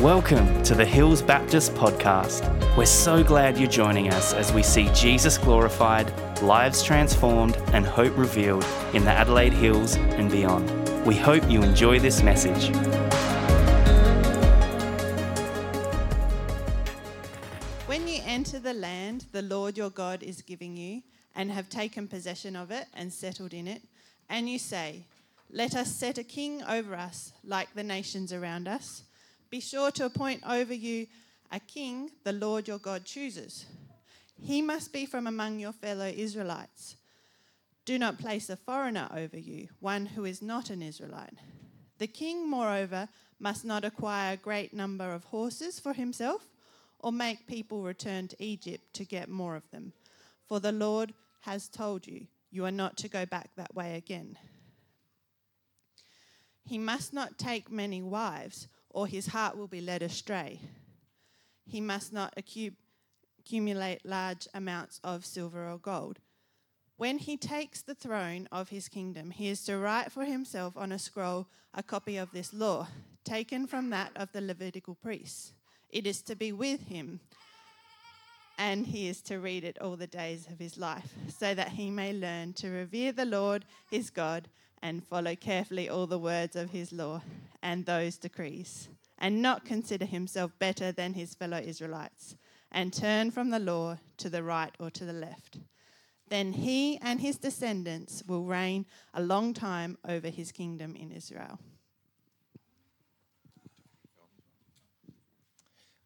Welcome to the Hills Baptist Podcast. We're so glad you're joining us as we see Jesus glorified, lives transformed, and hope revealed in the Adelaide Hills and beyond. We hope you enjoy this message. When you enter the land the Lord your God is giving you, and have taken possession of it and settled in it, and you say, Let us set a king over us, like the nations around us be sure to appoint over you a king the Lord your God chooses. He must be from among your fellow Israelites. Do not place a foreigner over you, one who is not an Israelite. The king, moreover, must not acquire a great number of horses for himself or make people return to Egypt to get more of them. For the Lord has told you, you are not to go back that way again. He must not take many wives or his heart will be led astray. He must not accumulate large amounts of silver or gold. When he takes the throne of his kingdom, he is to write for himself on a scroll a copy of this law, taken from that of the Levitical priests. It is to be with him, and he is to read it all the days of his life, so that he may learn to revere the Lord his God and follow carefully all the words of his law and those decrees, and not consider himself better than his fellow Israelites, and turn from the law to the right or to the left. Then he and his descendants will reign a long time over his kingdom in Israel.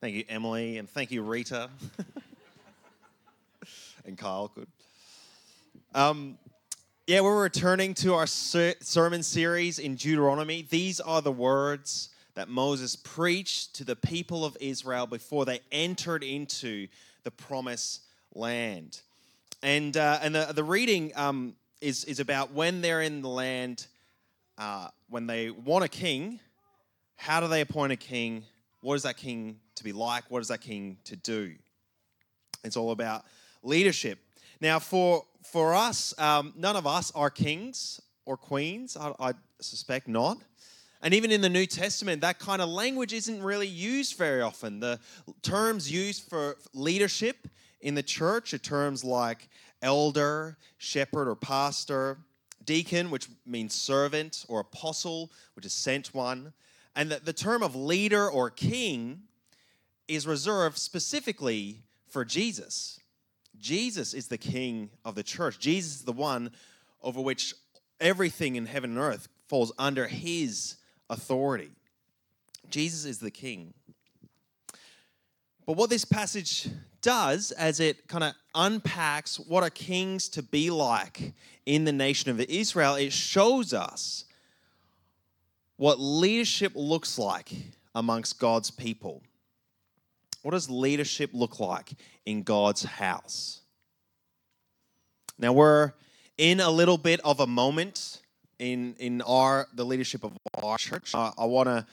Thank you, Emily, and thank you, Rita. and Kyle, good. Um, yeah, we're returning to our ser- sermon series in Deuteronomy. These are the words that Moses preached to the people of Israel before they entered into the promised land. And, uh, and the, the reading um, is, is about when they're in the land, uh, when they want a king, how do they appoint a king? What is that king to be like? What is that king to do? It's all about leadership. Now, for for us, um, none of us are kings or queens. I, I suspect not. And even in the New Testament, that kind of language isn't really used very often. The terms used for leadership in the church are terms like elder, shepherd, or pastor, deacon, which means servant, or apostle, which is sent one. And the, the term of leader or king is reserved specifically for Jesus. Jesus is the king of the church. Jesus is the one over which everything in heaven and earth falls under his authority. Jesus is the king. But what this passage does, as it kind of unpacks what are kings to be like in the nation of Israel, it shows us what leadership looks like amongst God's people. What does leadership look like in God's house? Now we're in a little bit of a moment in in our the leadership of our church. I, I want to.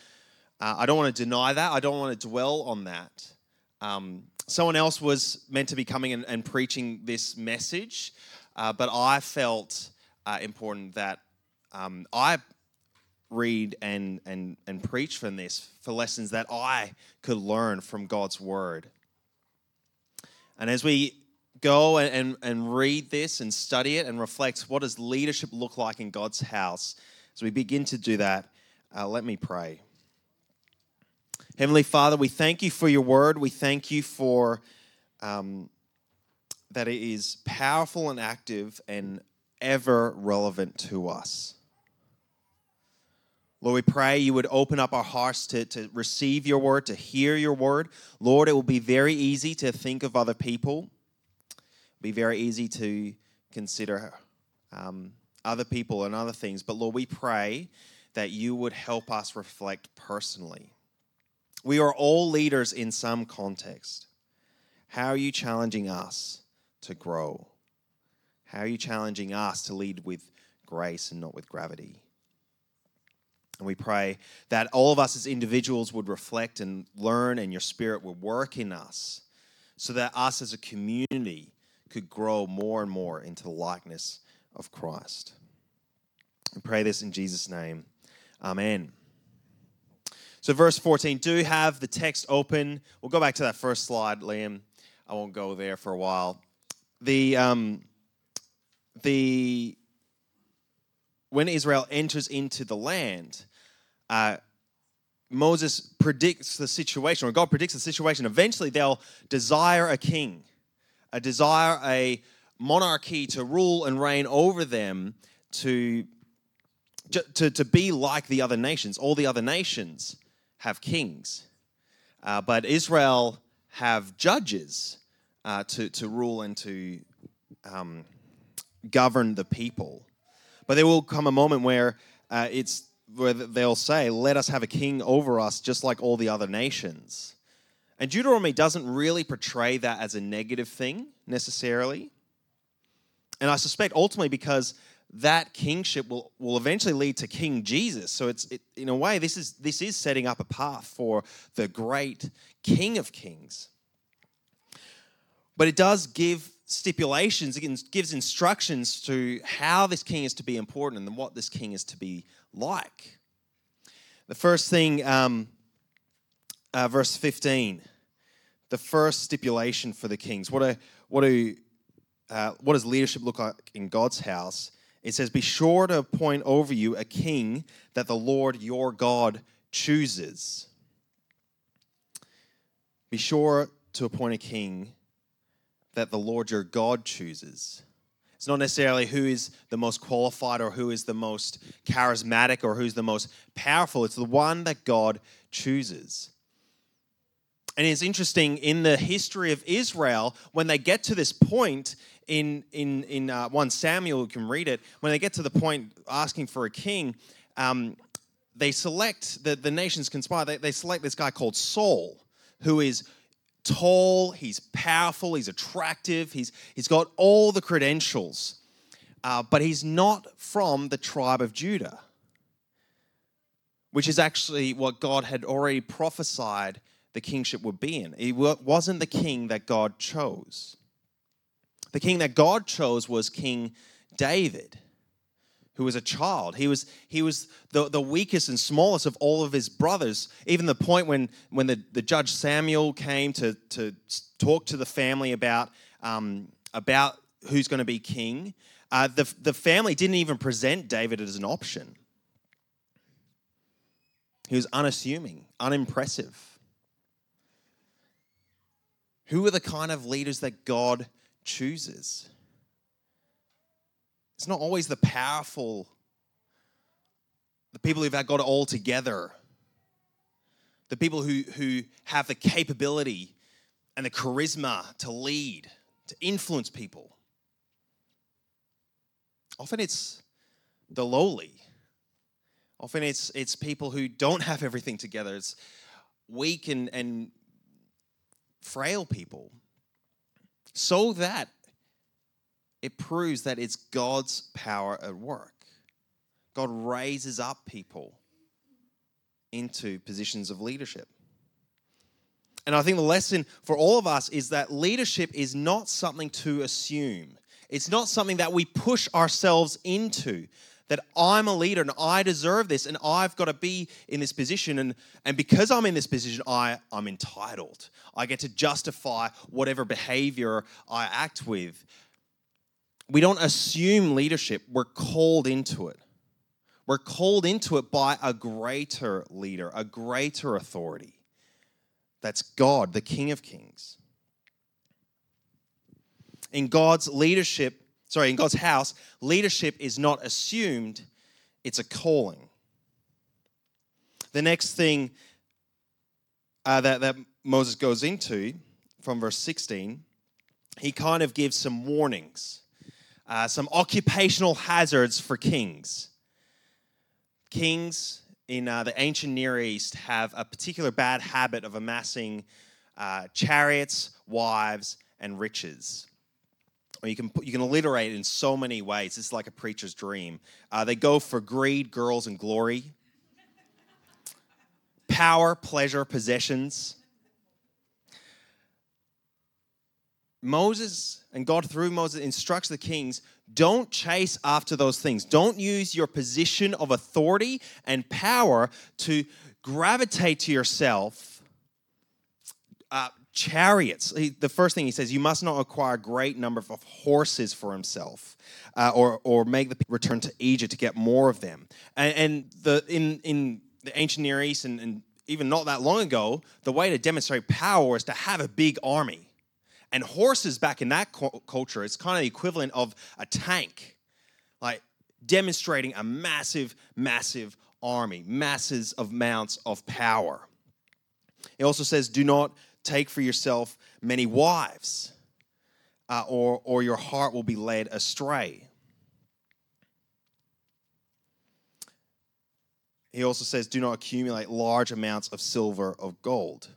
Uh, I don't want to deny that. I don't want to dwell on that. Um, someone else was meant to be coming and, and preaching this message, uh, but I felt uh, important that um, I read and, and, and preach from this for lessons that I could learn from God's word. And as we go and, and, read this and study it and reflect what does leadership look like in God's house, as we begin to do that, uh, let me pray. Heavenly Father, we thank you for your word. We thank you for um, that it is powerful and active and ever relevant to us. Lord, we pray you would open up our hearts to, to receive your word, to hear your word. Lord, it will be very easy to think of other people, be very easy to consider um, other people and other things. But Lord, we pray that you would help us reflect personally. We are all leaders in some context. How are you challenging us to grow? How are you challenging us to lead with grace and not with gravity? And we pray that all of us as individuals would reflect and learn, and your spirit would work in us so that us as a community could grow more and more into the likeness of Christ. We pray this in Jesus' name. Amen. So, verse 14, do have the text open. We'll go back to that first slide, Liam. I won't go there for a while. The, um, the, when Israel enters into the land, uh, Moses predicts the situation, or God predicts the situation. Eventually, they'll desire a king, a desire a monarchy to rule and reign over them, to, to, to be like the other nations. All the other nations have kings, uh, but Israel have judges uh, to, to rule and to um, govern the people. But there will come a moment where uh, it's where they'll say, "Let us have a king over us, just like all the other nations." And Deuteronomy doesn't really portray that as a negative thing necessarily. And I suspect ultimately because that kingship will, will eventually lead to King Jesus. So it's it, in a way this is this is setting up a path for the great King of Kings. But it does give stipulations, it gives instructions to how this king is to be important and what this king is to be like. The first thing, um, uh, verse 15, the first stipulation for the kings. What, a, what, do, uh, what does leadership look like in God's house? It says, Be sure to appoint over you a king that the Lord your God chooses. Be sure to appoint a king that the Lord your God chooses. It's not necessarily who is the most qualified or who is the most charismatic or who's the most powerful. It's the one that God chooses. And it's interesting in the history of Israel, when they get to this point in, in, in uh, 1 Samuel, you can read it, when they get to the point asking for a king, um, they select, the, the nations conspire, they, they select this guy called Saul, who is tall, he's powerful, he's attractive, he's, he's got all the credentials, uh, but he's not from the tribe of Judah, which is actually what God had already prophesied the kingship would be in. He wasn't the king that God chose. The king that God chose was King David who was a child. He was, he was the, the weakest and smallest of all of his brothers. Even the point when, when the, the judge Samuel came to, to talk to the family about, um, about who's going to be king, uh, the, the family didn't even present David as an option. He was unassuming, unimpressive. Who are the kind of leaders that God chooses? It's not always the powerful, the people who've got it all together, the people who, who have the capability and the charisma to lead, to influence people. Often it's the lowly. Often it's, it's people who don't have everything together. It's weak and, and frail people. So that it proves that it's God's power at work. God raises up people into positions of leadership. And I think the lesson for all of us is that leadership is not something to assume. It's not something that we push ourselves into. That I'm a leader and I deserve this and I've got to be in this position. And, and because I'm in this position, I, I'm entitled. I get to justify whatever behavior I act with we don't assume leadership, we're called into it. We're called into it by a greater leader, a greater authority. That's God, the King of Kings. In God's leadership, sorry, in God's house, leadership is not assumed, it's a calling. The next thing uh, that, that Moses goes into from verse 16, he kind of gives some warnings uh, some occupational hazards for kings. Kings in uh, the ancient Near East have a particular bad habit of amassing uh, chariots, wives, and riches. Or you can you can alliterate in so many ways. It's like a preacher's dream. Uh, they go for greed, girls, and glory, power, pleasure, possessions. Moses and God through Moses instructs the kings don't chase after those things. Don't use your position of authority and power to gravitate to yourself uh, chariots. He, the first thing he says, you must not acquire a great number of horses for himself, uh, or or make the people return to Egypt to get more of them. And, and the in in the ancient Near East and, and even not that long ago, the way to demonstrate power is to have a big army. And horses back in that culture, it's kind of the equivalent of a tank, like demonstrating a massive, massive army, masses of mounts of power. It also says, do not take for yourself many wives, uh, or, or your heart will be led astray. He also says, do not accumulate large amounts of silver or gold.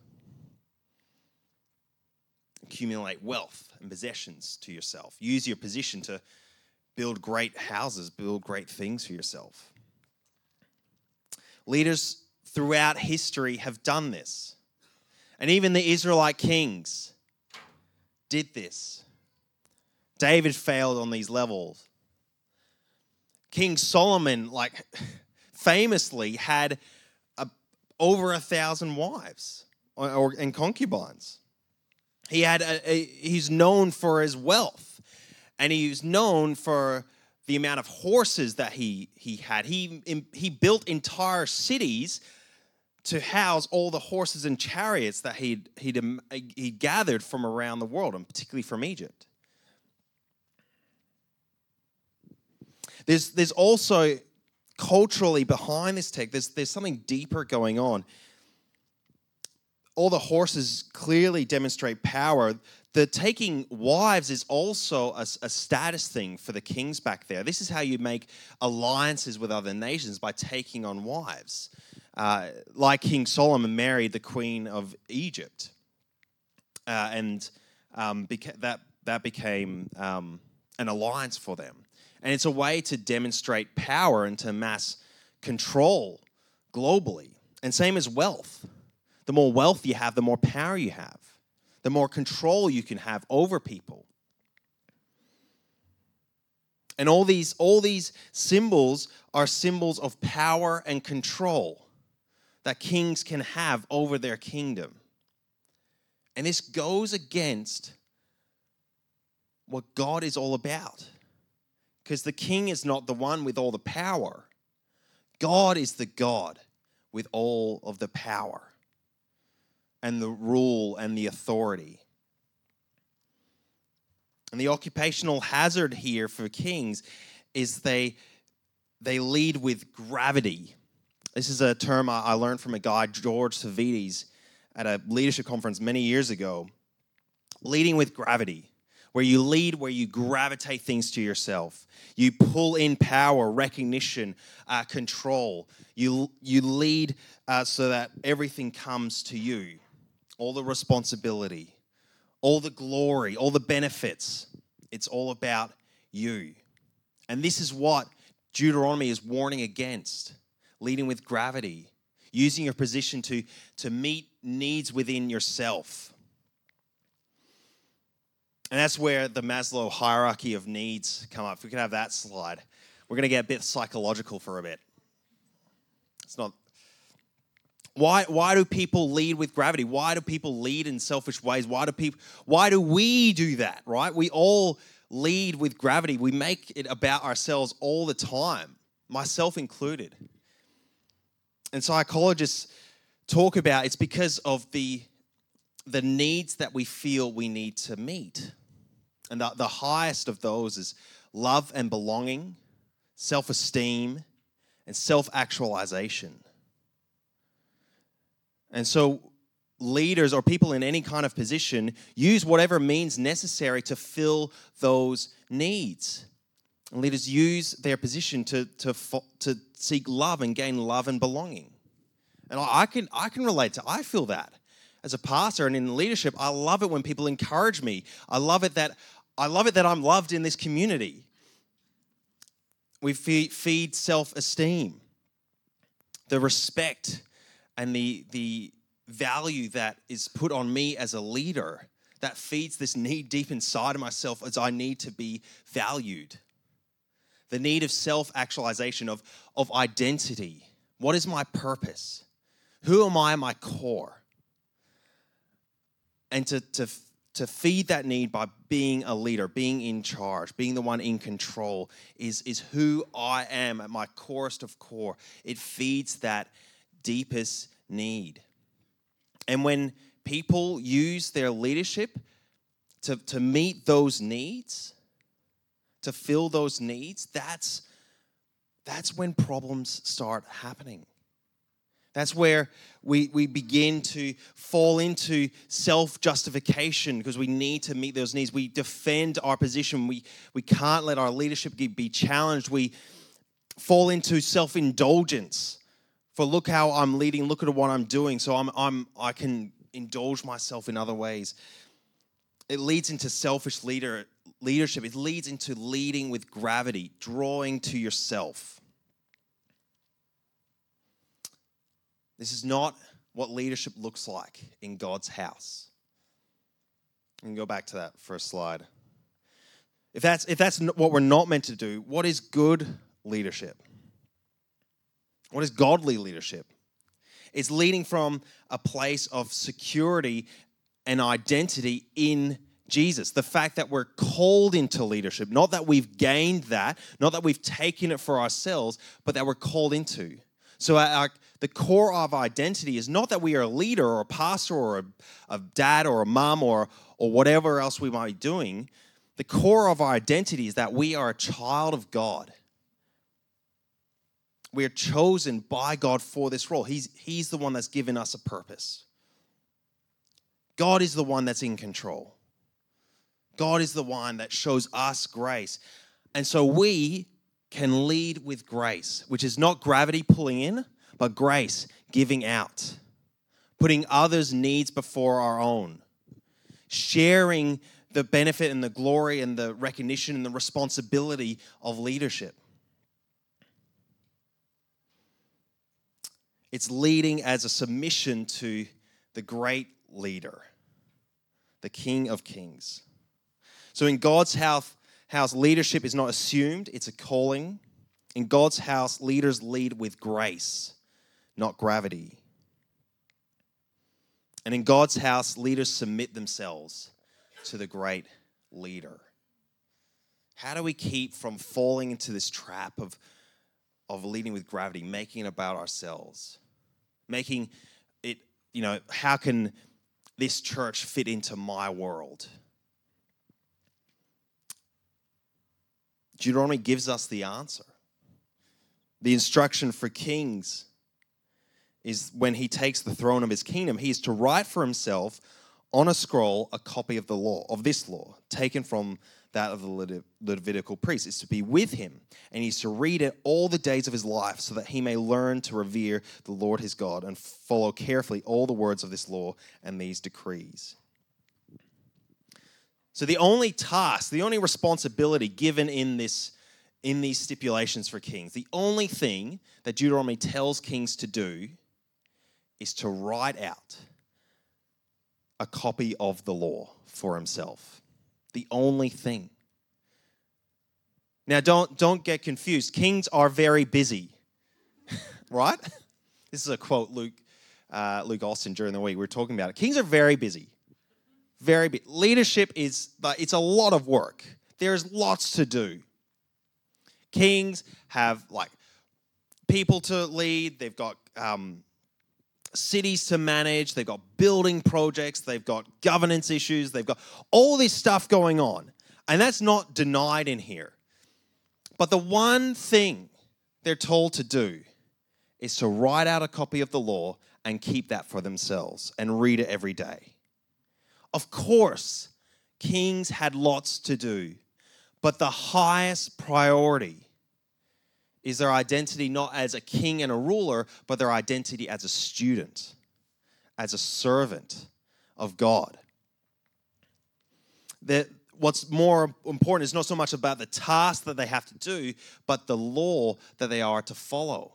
Accumulate wealth and possessions to yourself. Use your position to build great houses, build great things for yourself. Leaders throughout history have done this. And even the Israelite kings did this. David failed on these levels. King Solomon, like, famously had a, over a thousand wives or, or, and concubines. He had a, a, he's known for his wealth, and he's known for the amount of horses that he he had. He he built entire cities to house all the horses and chariots that he'd he'd um, he gathered from around the world, and particularly from Egypt. There's there's also culturally behind this text, there's, there's something deeper going on. All the horses clearly demonstrate power. The taking wives is also a, a, status thing for the kings back there. This is how you make alliances with other nations by taking on wives. Uh, like King Solomon married the queen of Egypt. Uh, and um, beca- that, that became um, an alliance for them. And it's a way to demonstrate power and to mass control globally. And same as wealth. The more wealth you have, the more power you have, the more control you can have over people. And all these, all these symbols are symbols of power and control that kings can have over their kingdom. And this goes against what God is all about. Because the king is not the one with all the power, God is the God with all of the power and the rule and the authority. And the occupational hazard here for kings is they, they lead with gravity. This is a term I learned from a guy, George Savvides, at a leadership conference many years ago. Leading with gravity where you lead, where you gravitate things to yourself. You pull in power, recognition, uh, control. You, you lead uh, so that everything comes to you all the responsibility, all the glory, all the benefits. It's all about you. And this is what Deuteronomy is warning against leading with gravity, using your position to, to meet needs within yourself and that's where the Maslow hierarchy of needs come up. If we can have that slide, we're going to get a bit psychological for a bit. It's not. Why, why do people lead with gravity? Why do people lead in selfish ways? Why do people why do we do that, right? We all lead with gravity. We make it about ourselves all the time, myself included. And psychologists talk about it's because of the the needs that we feel we need to meet. And the, the highest of those is love and belonging, self esteem, and self actualization. And so, leaders or people in any kind of position use whatever means necessary to fill those needs. And leaders use their position to, to, to seek love and gain love and belonging. And I can, I can relate to, I feel that as a pastor and in leadership. I love it when people encourage me. I love it that I love it that I'm loved in this community. We feed self esteem, the respect and the, the value that is put on me as a leader that feeds this need deep inside of myself as I need to be valued. The need of self actualization, of, of identity. What is my purpose? Who am I my core? And to, to, to feed that need by being a leader, being in charge, being the one in control is, is who I am at my corest of core. It feeds that deepest need. And when people use their leadership to, to meet those needs, to fill those needs, that's, that's when problems start happening. That's where we, we begin to fall into self justification because we need to meet those needs. We defend our position. We, we can't let our leadership be challenged. We fall into self indulgence. For look how I'm leading, look at what I'm doing, so I'm, I'm, I can indulge myself in other ways. It leads into selfish leader, leadership. It leads into leading with gravity, drawing to yourself. This is not what leadership looks like in God's house. And go back to that first slide. If that's, if that's what we're not meant to do, what is good leadership? What is godly leadership? It's leading from a place of security and identity in Jesus. The fact that we're called into leadership, not that we've gained that, not that we've taken it for ourselves, but that we're called into. So, our, the core of identity is not that we are a leader or a pastor or a, a dad or a mom or, or whatever else we might be doing. The core of our identity is that we are a child of God. We are chosen by God for this role. He's, he's the one that's given us a purpose. God is the one that's in control. God is the one that shows us grace. And so we can lead with grace, which is not gravity pulling in, but grace giving out, putting others' needs before our own, sharing the benefit and the glory and the recognition and the responsibility of leadership. It's leading as a submission to the great leader, the King of Kings. So in God's house, house, leadership is not assumed, it's a calling. In God's house, leaders lead with grace, not gravity. And in God's house, leaders submit themselves to the great leader. How do we keep from falling into this trap of, of leading with gravity, making it about ourselves? Making it, you know, how can this church fit into my world? Deuteronomy gives us the answer. The instruction for kings is when he takes the throne of his kingdom, he is to write for himself on a scroll a copy of the law, of this law, taken from that of the Levitical priest, is to be with him, and he's to read it all the days of his life, so that he may learn to revere the Lord his God and follow carefully all the words of this law and these decrees. So the only task, the only responsibility given in this in these stipulations for kings, the only thing that Deuteronomy tells kings to do is to write out a copy of the law for himself. The only thing. Now don't don't get confused. Kings are very busy. right? This is a quote Luke uh, Luke Austin during the week. We were talking about it. Kings are very busy very big. Leadership is, like it's a lot of work. There's lots to do. Kings have like people to lead, they've got um, cities to manage, they've got building projects, they've got governance issues, they've got all this stuff going on. And that's not denied in here. But the one thing they're told to do is to write out a copy of the law and keep that for themselves and read it every day. Of course, kings had lots to do, but the highest priority is their identity not as a king and a ruler, but their identity as a student, as a servant of God. That what's more important is not so much about the task that they have to do, but the law that they are to follow.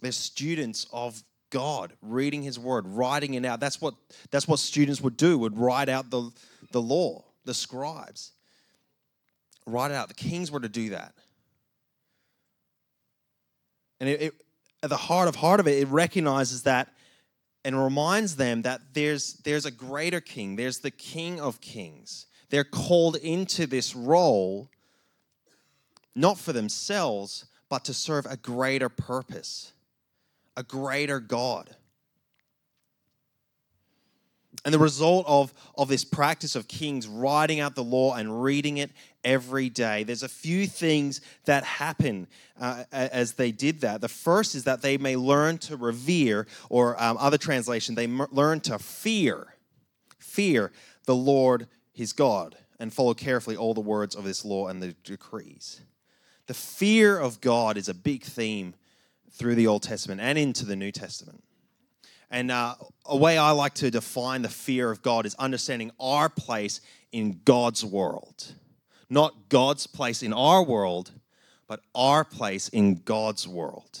They're students of God, reading his word, writing it out. That's what, that's what students would do, would write out the, the law, the scribes. Write it out. The kings were to do that. And it, it, at the heart of heart of it, it recognizes that and reminds them that there's there's a greater king. There's the King of Kings. They're called into this role not for themselves, but to serve a greater purpose, a greater God. And the result of, of this practice of kings writing out the law and reading it every day, there's a few things that happen uh, as they did that. The first is that they may learn to revere, or um, other translation, they m- learn to fear, fear the Lord his God, and follow carefully all the words of this law and the decrees. The fear of God is a big theme through the Old Testament and into the New Testament. And uh, a way I like to define the fear of God is understanding our place in God's world. Not God's place in our world, but our place in God's world.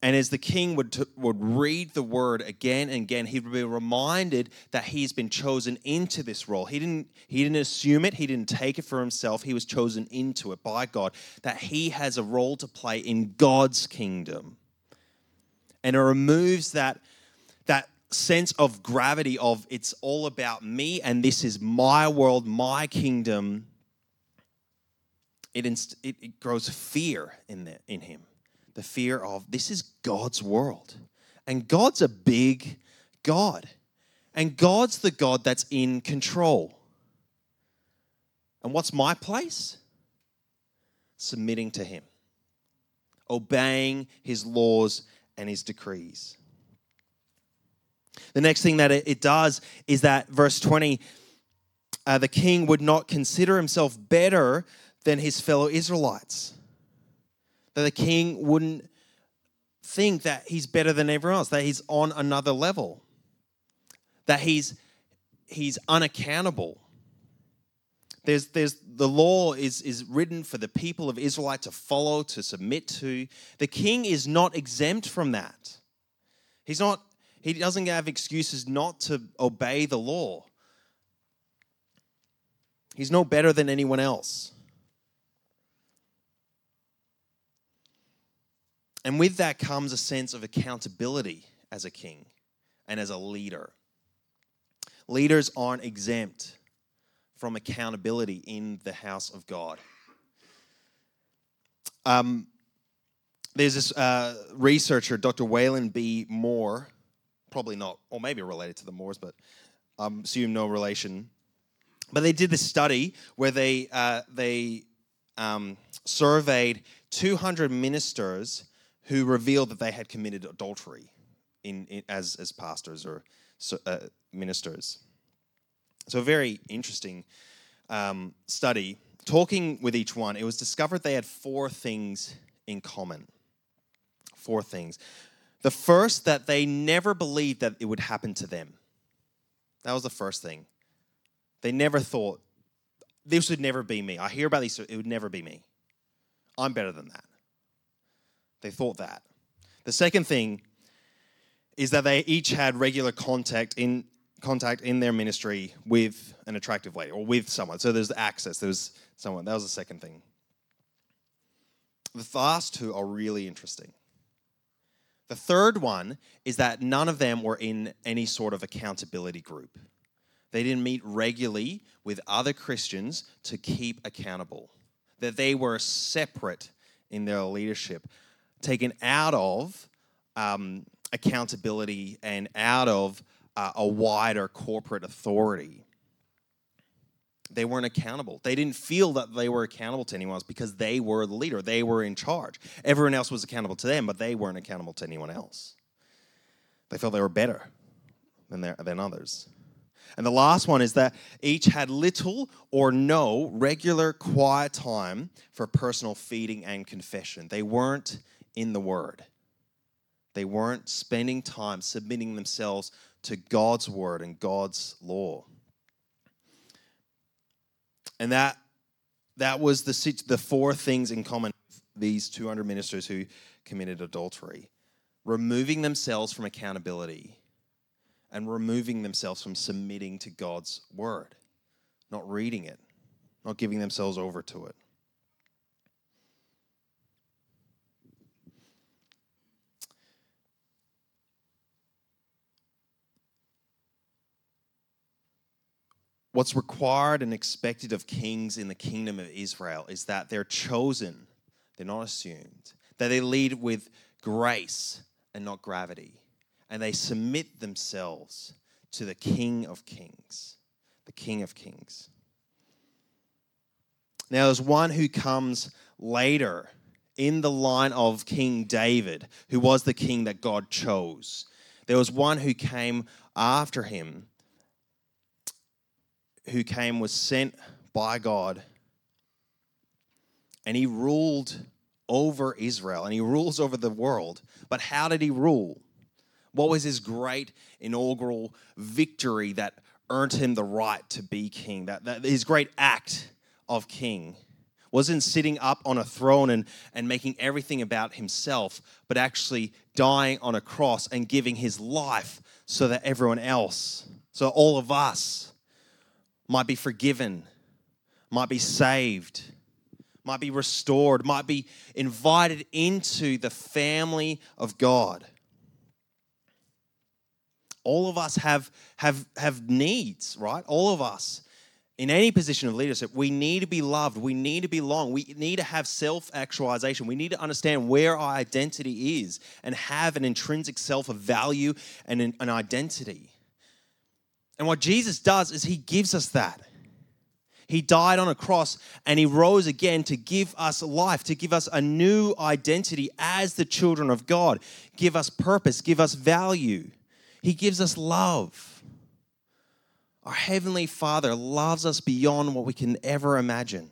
And as the king would, t- would read the word again and again, he would be reminded that he's been chosen into this role. He didn't, he didn't assume it, he didn't take it for himself. He was chosen into it by God, that he has a role to play in God's kingdom and it removes that that sense of gravity of it's all about me and this is my world, my kingdom. It, inst- it, it grows fear in there, in him, the fear of this is God's world, and God's a big God, and God's the God that's in control. And what's my place? Submitting to Him, obeying His laws and his decrees. The next thing that it, does is that, verse 20, uh, the king would not consider himself better than his fellow Israelites. That the king wouldn't think that he's better than everyone else, that he's on another level, that he's, he's unaccountable. There's, there's, the law is, is written for the people of Israel to follow, to submit to. The king is not exempt from that. He's not, he doesn't have excuses not to obey the law. He's no better than anyone else. And with that comes a sense of accountability as a king and as a leader. Leaders aren't exempt from accountability in the house of God. Um, there's this uh, researcher, Dr. Waylon B. Moore, probably not, or maybe related to the Moors, but um, assume no relation. But they did this study where they uh, they um, surveyed 200 ministers who revealed that they had committed adultery in, in as as pastors or uh, ministers. So, a very interesting um, study. Talking with each one, it was discovered they had four things in common. Four things. The first, that they never believed that it would happen to them. That was the first thing. They never thought, this would never be me. I hear about these, it would never be me. I'm better than that. They thought that. The second thing is that they each had regular contact in contact in their ministry with an attractive lady or with someone. So there's access, there's someone. That was the second thing. The last two are really interesting. The third one is that none of them were in any sort of accountability group. They didn't meet regularly with other Christians to keep accountable, that they were separate in their leadership, taken out of um, accountability and out of uh, a wider corporate authority. They weren't accountable. They didn't feel that they were accountable to anyone else because they were the leader. They were in charge. Everyone else was accountable to them, but they weren't accountable to anyone else. They felt they were better than, than others. And the last one is that each had little or no regular quiet time for personal feeding and confession. They weren't in the Word, they weren't spending time submitting themselves to God's word and God's law. And that that was the the four things in common these 200 ministers who committed adultery. Removing themselves from accountability and removing themselves from submitting to God's word not reading it not giving themselves over to it what's required and expected of kings in the kingdom of Israel is that they're chosen, they're not assumed, that they lead with grace and not gravity, and they submit themselves to the King of Kings, the King of Kings. Now, there's one who comes later in the line of King David, who was the king that God chose. There was one who came after him, who came, was sent by God, and he ruled over Israel and he rules over the world. But how did he rule? What was his great inaugural victory that earned him the right to be king? That, that his great act of king wasn't sitting up on a throne and, and making everything about himself, but actually dying on a cross and giving his life so that everyone else, so all of us, might be forgiven, might be saved, might be restored, might be invited into the family of God. All of us have, have, have needs, right? All of us in any position of leadership, we need to be loved. We need to belong. We need to have self actualization. We need to understand where our identity is and have an intrinsic self of value and an, an identity. And what Jesus does is he gives us that. He died on a cross and he rose again to give us life, to give us a new identity as the children of God, give us purpose, give us value. He gives us love. Our Heavenly Father loves us beyond what we can ever imagine.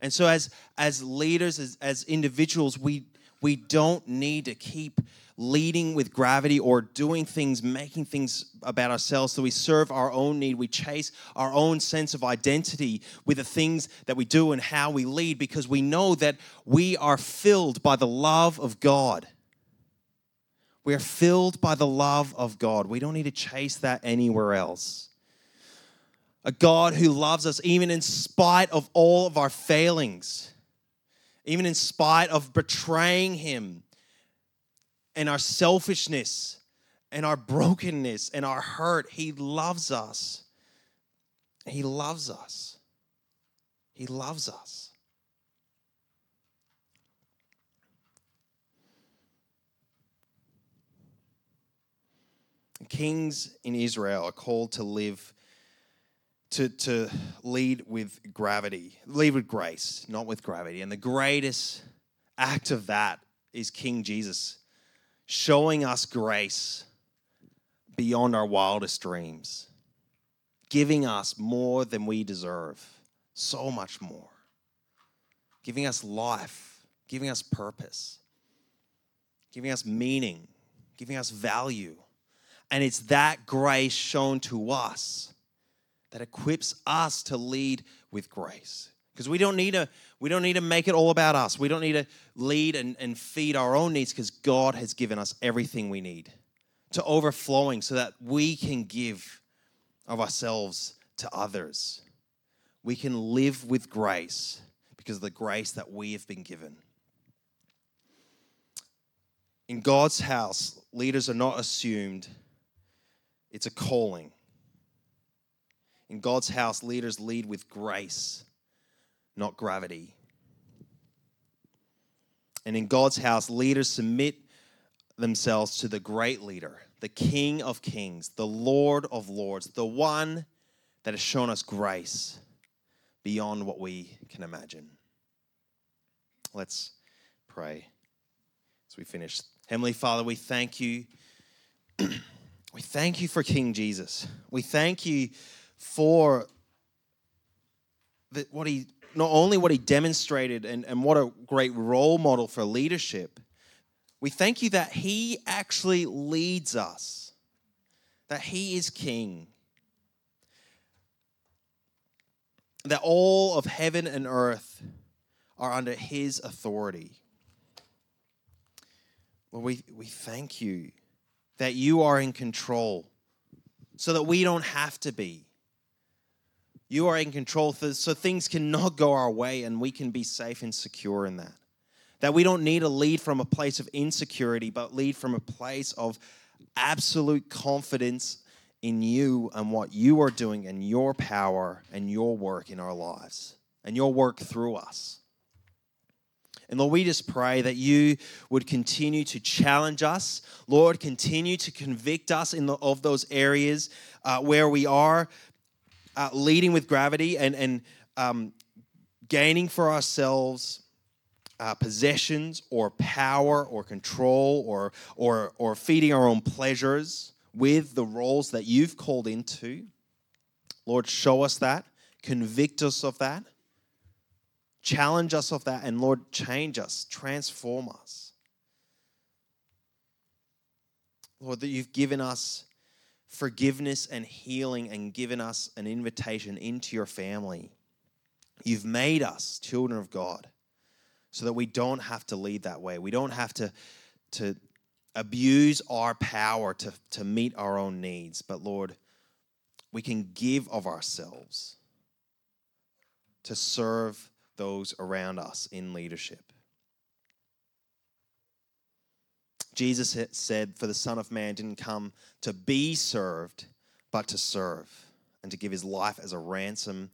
And so, as, as leaders, as, as individuals, we, we don't need to keep leading with gravity or doing things, making things about ourselves so we serve our own need. We chase our own sense of identity with the things that we do and how we lead because we know that we are filled by the love of God. We are filled by the love of God. We don't need to chase that anywhere else. A God who loves us even in spite of all of our failings, even in spite of betraying Him and our selfishness and our brokenness and our hurt. He loves us. He loves us. He loves us. Kings in Israel are called to live, to, to lead with gravity, lead with grace, not with gravity. And the greatest act of that is King Jesus showing us grace beyond our wildest dreams, giving us more than we deserve, so much more, giving us life, giving us purpose, giving us meaning, giving us value. And it's that grace shown to us that equips us to lead with grace. Because we don't need to we don't need to make it all about us. We don't need to lead and, and feed our own needs because God has given us everything we need to overflowing so that we can give of ourselves to others. We can live with grace because of the grace that we have been given. In God's house, leaders are not assumed it's a calling. In God's house, leaders lead with grace, not gravity. And in God's house, leaders submit themselves to the great leader, the King of Kings, the Lord of Lords, the one that has shown us grace beyond what we can imagine. Let's pray as we finish. Heavenly Father, we thank you. We thank you for King Jesus. We thank you for the, what he not only what he demonstrated and, and what a great role model for leadership. We thank you that he actually leads us, that he is king, that all of heaven and earth are under his authority. Well, we, we thank you that you are in control so that we don't have to be. You are in control so things cannot go our way and we can be safe and secure in that. That we don't need to lead from a place of insecurity, but lead from a place of absolute confidence in you and what you are doing and your power and your work in our lives and your work through us. And Lord, we just pray that you would continue to challenge us. Lord, continue to convict us in the, of those areas uh, where we are uh, leading with gravity and, and um, gaining for ourselves uh, possessions or power or control or, or, or feeding our own pleasures with the roles that you've called into. Lord, show us that, convict us of that, challenge us of that, and Lord, change us, transform us. Lord, that you've given us forgiveness and healing and given us an invitation into your family. You've made us children of God so that we don't have to lead that way. We don't have to, to abuse our power to, to meet our own needs. But Lord, we can give of ourselves to serve those around us in leadership. Jesus said, For the Son of Man didn't come to be served, but to serve, and to give his life as a ransom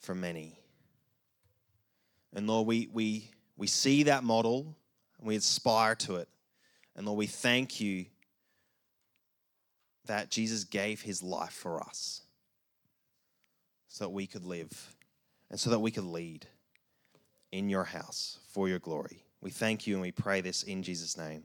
for many. And Lord, we, we, we see that model and we aspire to it. And Lord, we thank you that Jesus gave his life for us so that we could live and so that we could lead in your house for your glory. We thank you and we pray this in Jesus' name.